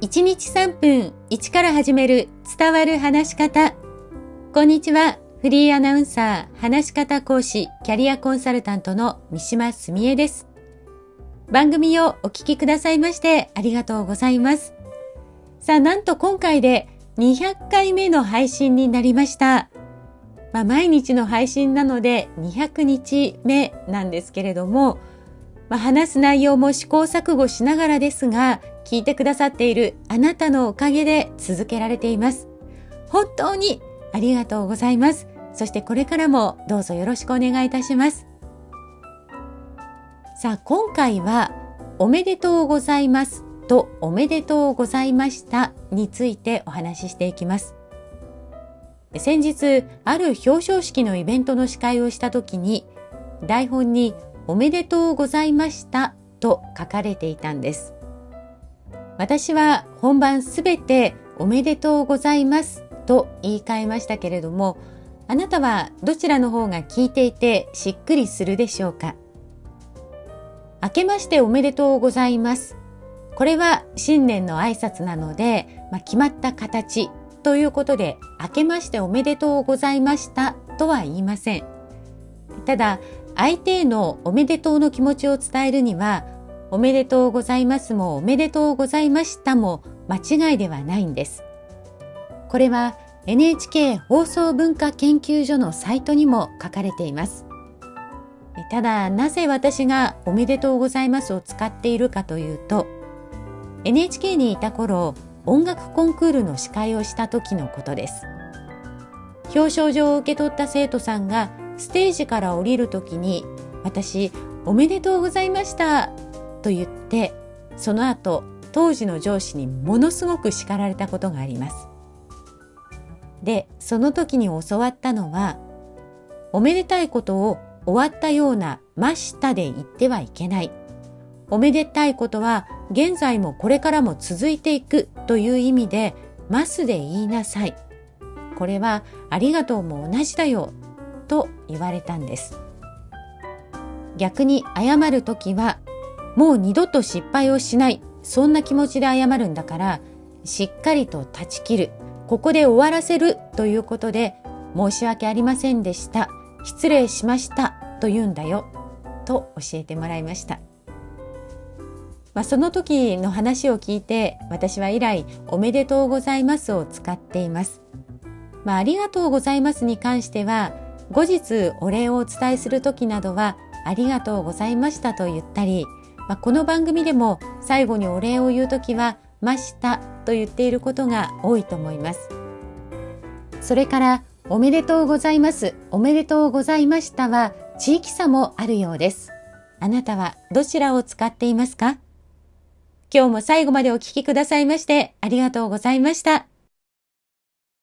1日3分1から始める伝わる話し方。こんにちは。フリーアナウンサー、話し方講師、キャリアコンサルタントの三島澄江です。番組をお聞きくださいましてありがとうございます。さあ、なんと今回で200回目の配信になりました。まあ、毎日の配信なので200日目なんですけれども、まあ、話す内容も試行錯誤しながらですが、聞いてくださっているあなたのおかげで続けられています。本当にありがとうございます。そしてこれからもどうぞよろしくお願いいたします。さあ、今回はおめでとうございますとおめでとうございましたについてお話ししていきます。先日、ある表彰式のイベントの司会をした時に、台本におめでとうございましたと書かれていたんです。私は本番すべておめでとうございますと言い換えましたけれども、あなたはどちらの方が聞いていてしっくりするでしょうか？明けましておめでとうございます。これは新年の挨拶なので、まあ、決まった形ということで、明けましておめでとうございましたとは言いません。ただ、相手へのおめでとうの気持ちを伝えるには、おめでとうございますもおめでとうございましたも間違いではないんです。これは NHK 放送文化研究所のサイトにも書かれています。ただ、なぜ私がおめでとうございますを使っているかというと、NHK にいた頃、音楽コンクールの司会をした時のことです。表彰状を受け取った生徒さんがステージから降りる時に、私、おめでとうございましたと言ってその後当時の上司にものすごく叱られたことがあります。でその時に教わったのはおめでたいことを終わったような「ました」で言ってはいけない。おめでたいことは現在もこれからも続いていくという意味で「ます」で言いなさい。これはありがとうも同じだよと言われたんです。逆に謝るときはもう二度と失敗をしない、そんな気持ちで謝るんだから、しっかりと断ち切る、ここで終わらせるということで、申し訳ありませんでした、失礼しました。と言うんだよ、と教えてもらいました。まあ、その時の話を聞いて、私は以来、おめでとうございますを使っています。まあ、ありがとうございますに関しては、後日お礼をお伝えする時などは、ありがとうございましたと言ったり、まあ、この番組でも最後にお礼を言うときは、ましたと言っていることが多いと思います。それから、おめでとうございます、おめでとうございましたは地域差もあるようです。あなたはどちらを使っていますか？今日も最後までお聴きくださいましてありがとうございました。